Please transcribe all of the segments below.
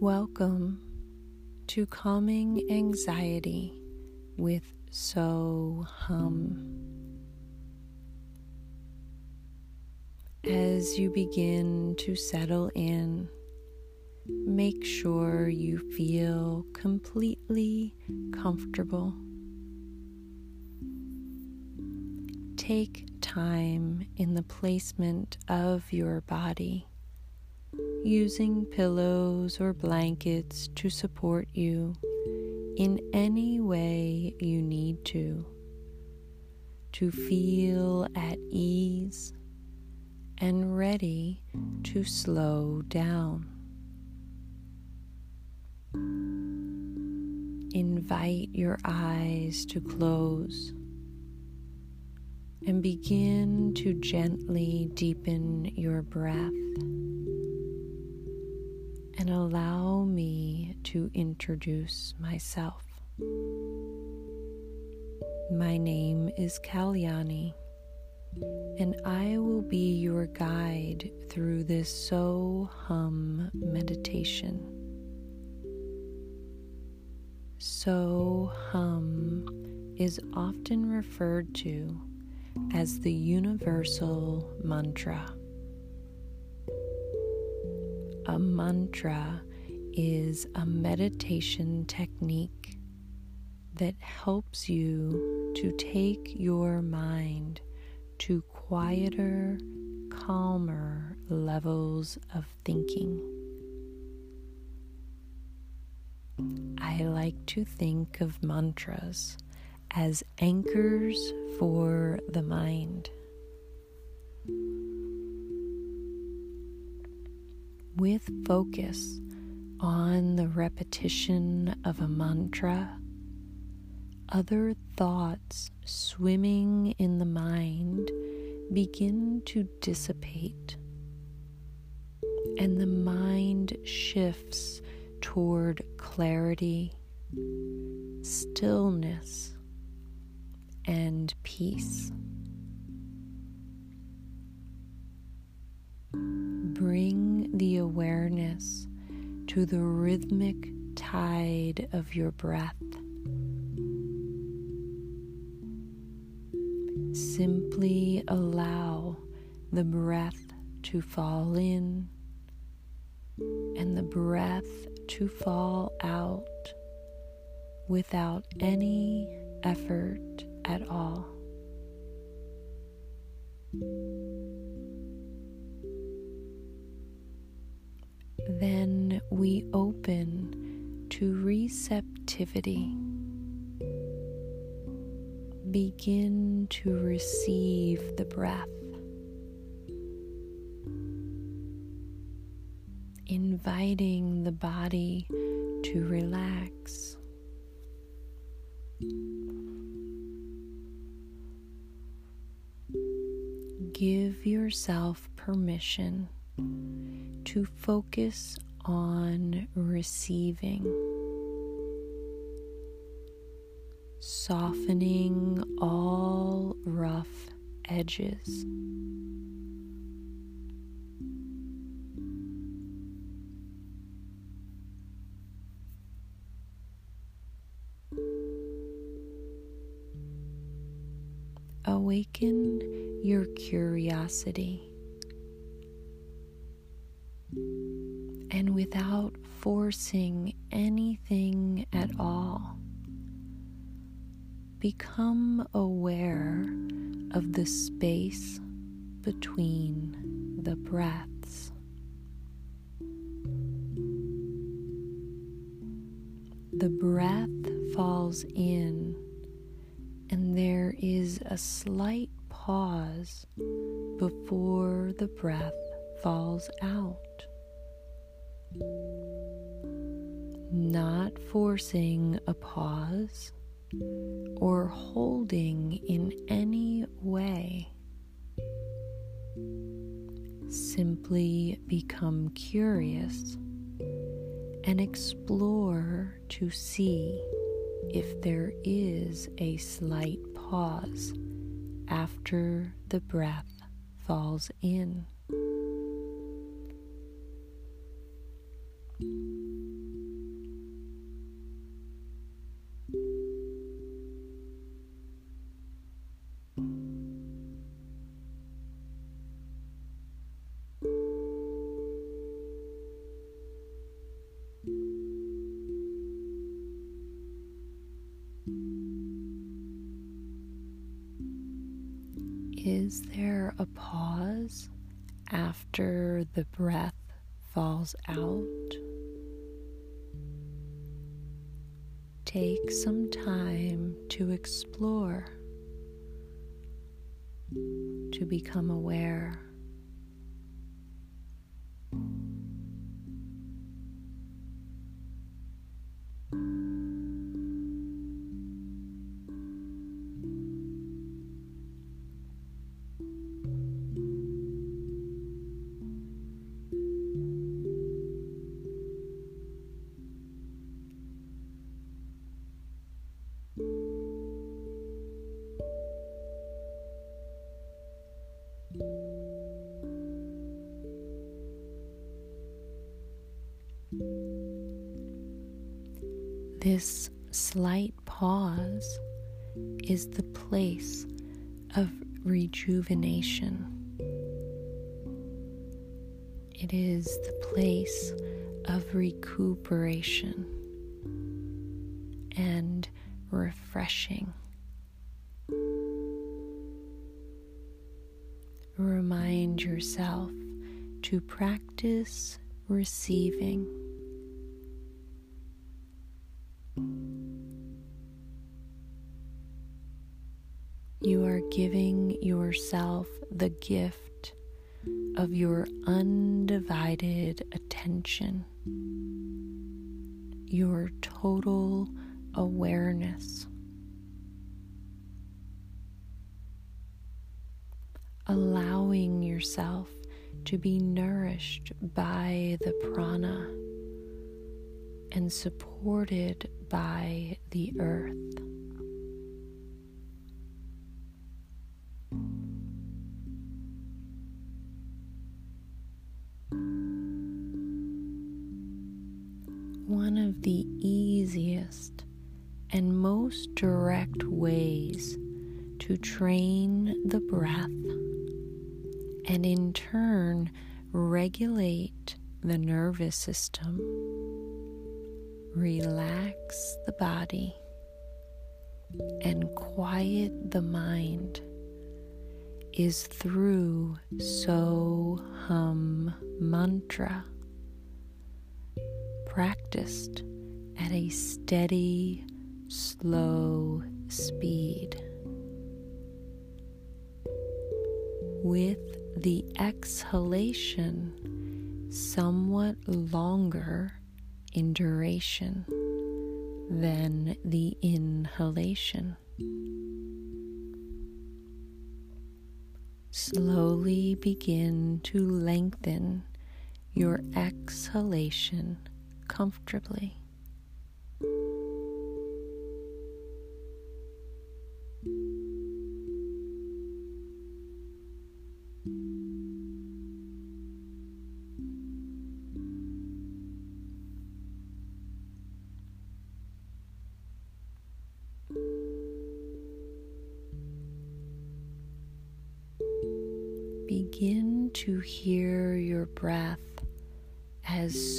Welcome to Calming Anxiety with So Hum. As you begin to settle in, make sure you feel completely comfortable. Take time in the placement of your body, using pillows or blankets to support you in any way you need to, to feel at ease and ready to slow down. Invite your eyes to close and begin to gently deepen your breath. And allow me to introduce myself. My name is Kalyani and I will be your guide through this So Hum meditation. So Hum is often referred to as the universal mantra. A mantra is a meditation technique that helps you to take your mind to quieter, calmer levels of thinking. I like to think of mantras as anchors for the mind. With focus on the repetition of a mantra, other thoughts swimming in the mind begin to dissipate, and the mind shifts toward clarity, stillness, and peace. Bring the awareness to the rhythmic tide of your breath Simply allow the breath to fall in and the breath to fall out without any effort at all. Then we open to receptivity begin to receive the breath. Inviting the body to relax. Give yourself permission to focus on receiving. softening all rough edges. Awaken your curiosity. And without forcing anything at all, become aware of the space between the breaths. The breath falls in, and there is a slight pause before the breath falls out. Not forcing a pause or holding in any way. Simply become curious and explore to see if there is a slight pause after the breath falls in. Is there a pause after the breath falls out? Take some time to explore, to become aware. Rejuvenation. It is the place of recuperation and refreshing. Remind yourself to practice receiving. Are giving yourself the gift of your undivided attention, your total awareness. Allowing yourself to be nourished by the prana and supported by the earth. Train the breath and in turn regulate the nervous system. Relax the body and quiet the mind is through So Hum mantra, practiced at a steady, slow speed. With the exhalation somewhat longer in duration than the inhalation. Slowly begin to lengthen your exhalation comfortably.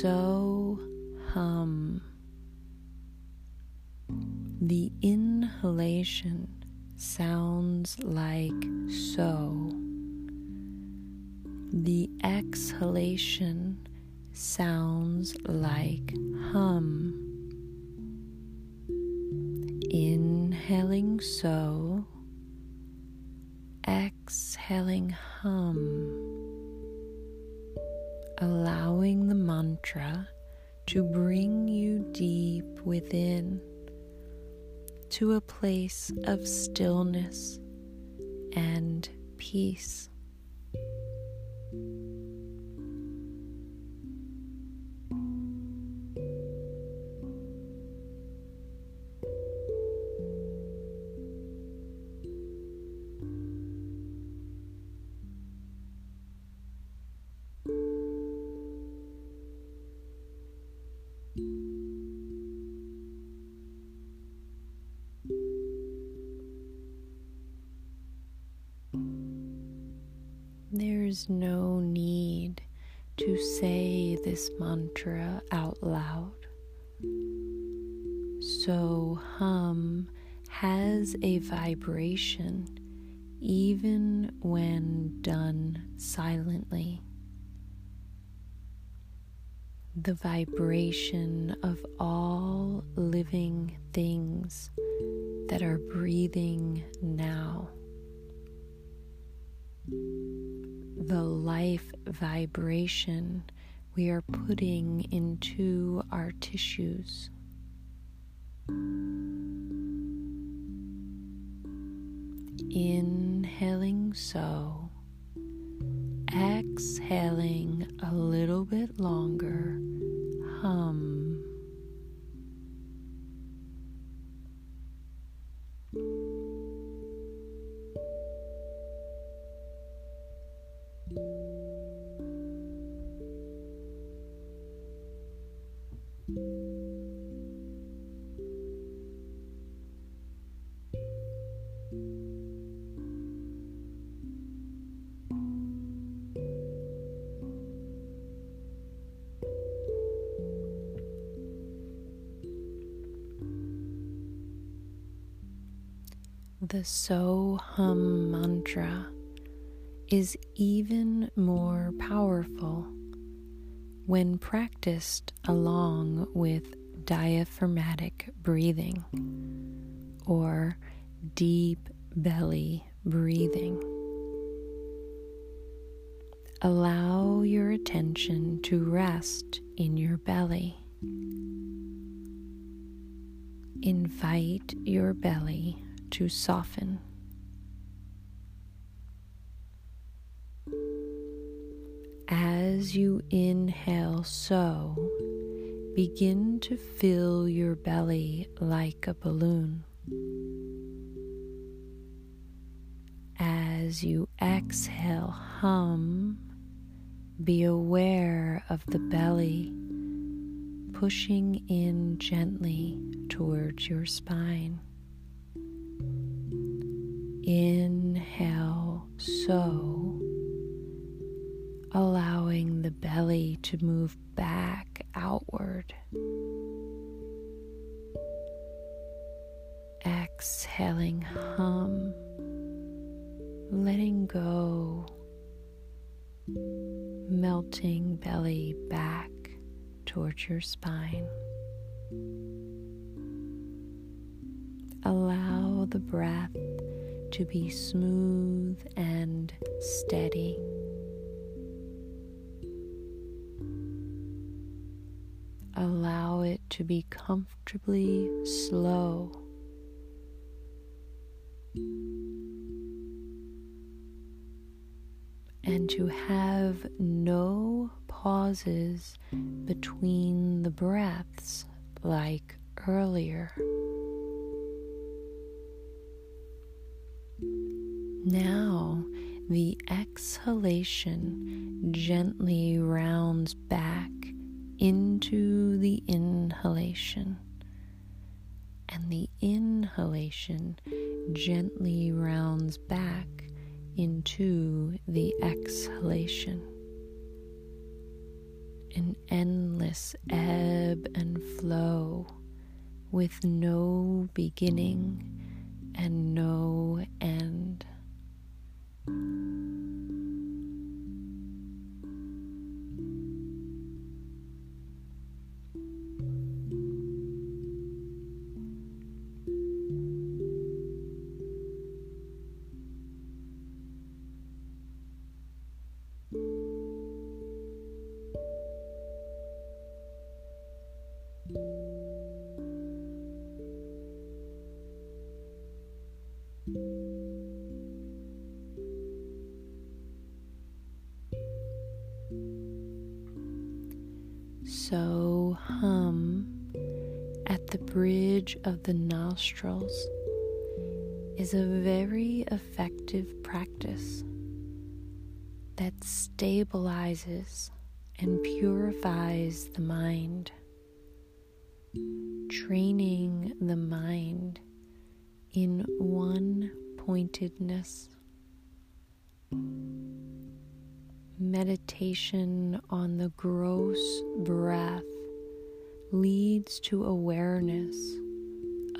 So hum. The inhalation sounds like so. The exhalation sounds like hum. Inhaling so exhaling hum, allowing the mantra to bring you deep within to a place of stillness and peace. No need to say this mantra out loud. So, hum has a vibration even when done silently. The vibration of all living things that are breathing now. The life vibration we are putting into our tissues. Inhaling so, exhaling a little bit longer, hum. The So Hum mantra is even more powerful when practiced along with diaphragmatic breathing or deep belly breathing. Allow your attention to rest in your belly. Invite your belly to soften. As you inhale, so begin to fill your belly like a balloon. As you exhale, hum, be aware of the belly pushing in gently towards your spine. Inhale, so allowing the belly to move back outward. Exhaling, hum, letting go, melting belly back towards your spine. Allow the breath to be smooth and steady. Allow it to be comfortably slow. And to have no pauses between the breaths like earlier. Now the exhalation gently rounds back into the inhalation, and the inhalation gently rounds back into the exhalation. An endless ebb and flow with no beginning and no end thank you So hum at the bridge of the nostrils is a very effective practice that stabilizes and purifies the mind, training the mind in one pointedness meditation on the gross breath leads to awareness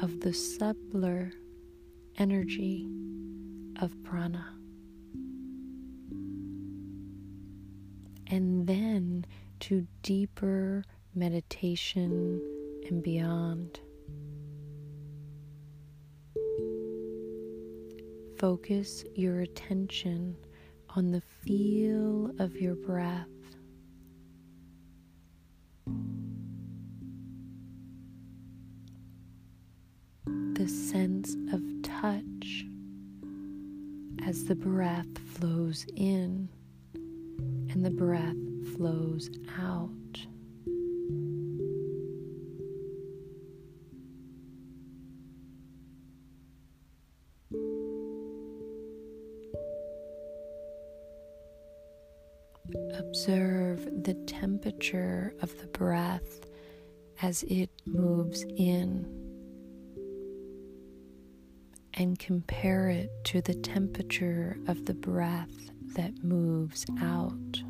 of the subtler energy of prana. And then to deeper meditation and beyond. Focus your attention on the feel of your breath. The sense of touch as the breath flows in and the breath flows out. Temperature of the breath as it moves in and compare it to the temperature of the breath that moves out.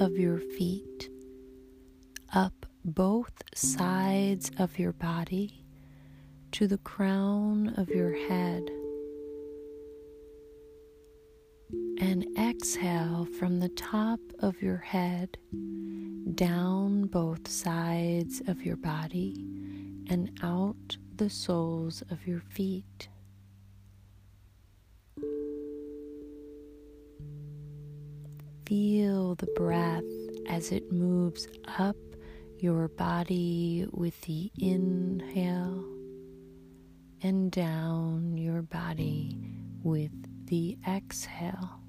Of your feet, up both sides of your body to the crown of your head. And exhale from the top of your head down both sides of your body and out the soles of your feet. Feel the breath as it moves up your body with the inhale and down your body with the exhale.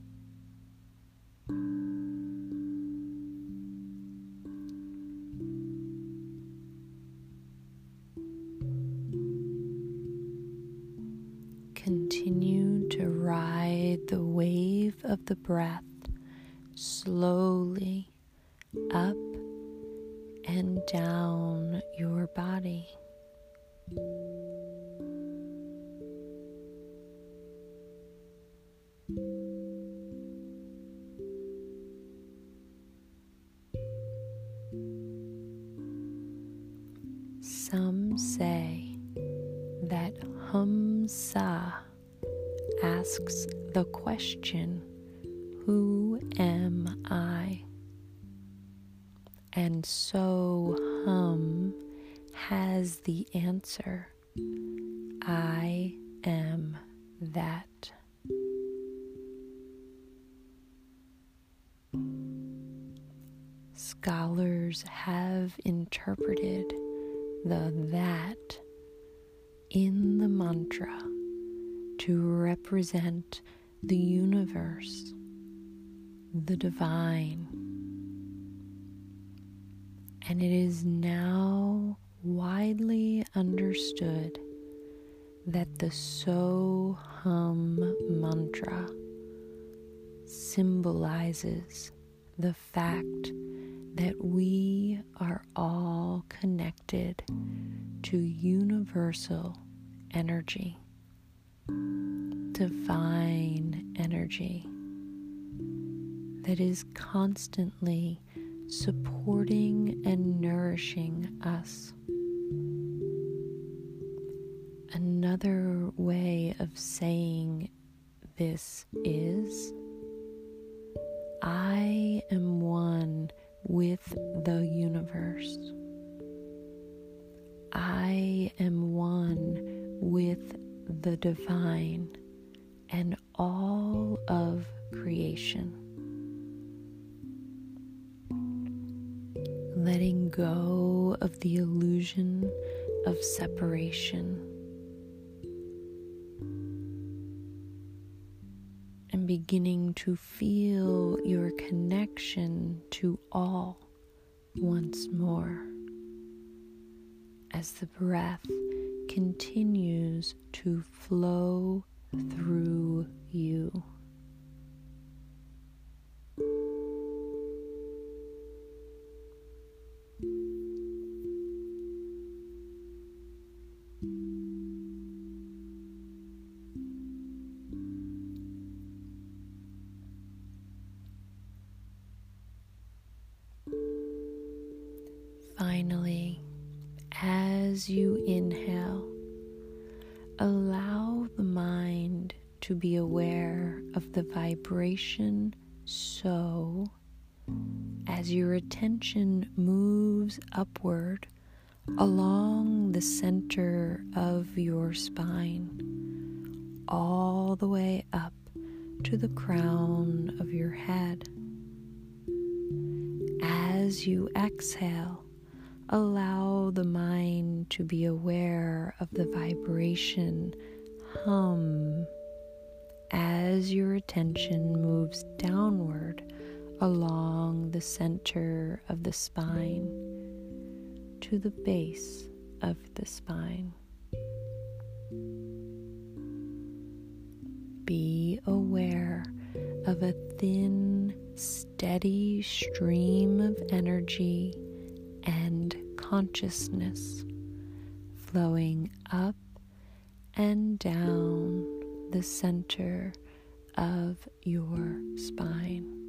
Continue to ride the wave of the breath slowly up and down your body. Some say that Hamsa asks the question who am And so Hum has the answer I am that. Scholars have interpreted the that in the mantra to represent the universe the divine. And it is now widely understood that the So Hum mantra symbolizes the fact that we are all connected to universal energy, divine energy that is constantly supporting and nourishing us. Another way of saying this is I am one with the universe. I am one with the divine all once more as the breath continues to flow through you. As your attention moves upward along the center of your spine, all the way up to the crown of your head. As you exhale, allow the mind to be aware of the vibration hum as your attention moves downward along the center of the spine to the base of the spine. Be aware of a thin, steady stream of energy and consciousness flowing up and down the center of your spine.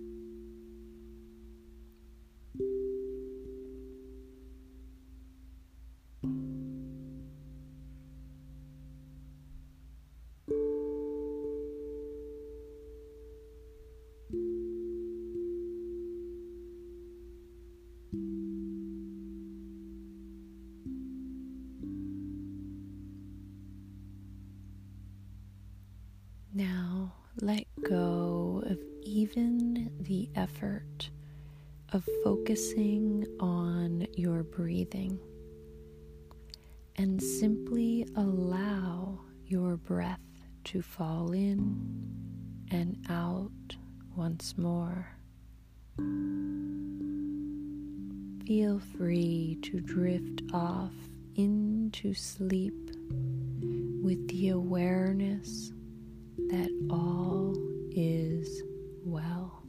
Now let go of even the effort of focusing on your breathing and simply allow your breath to fall in and out once more. Feel free to drift off into sleep with the awareness that all is well.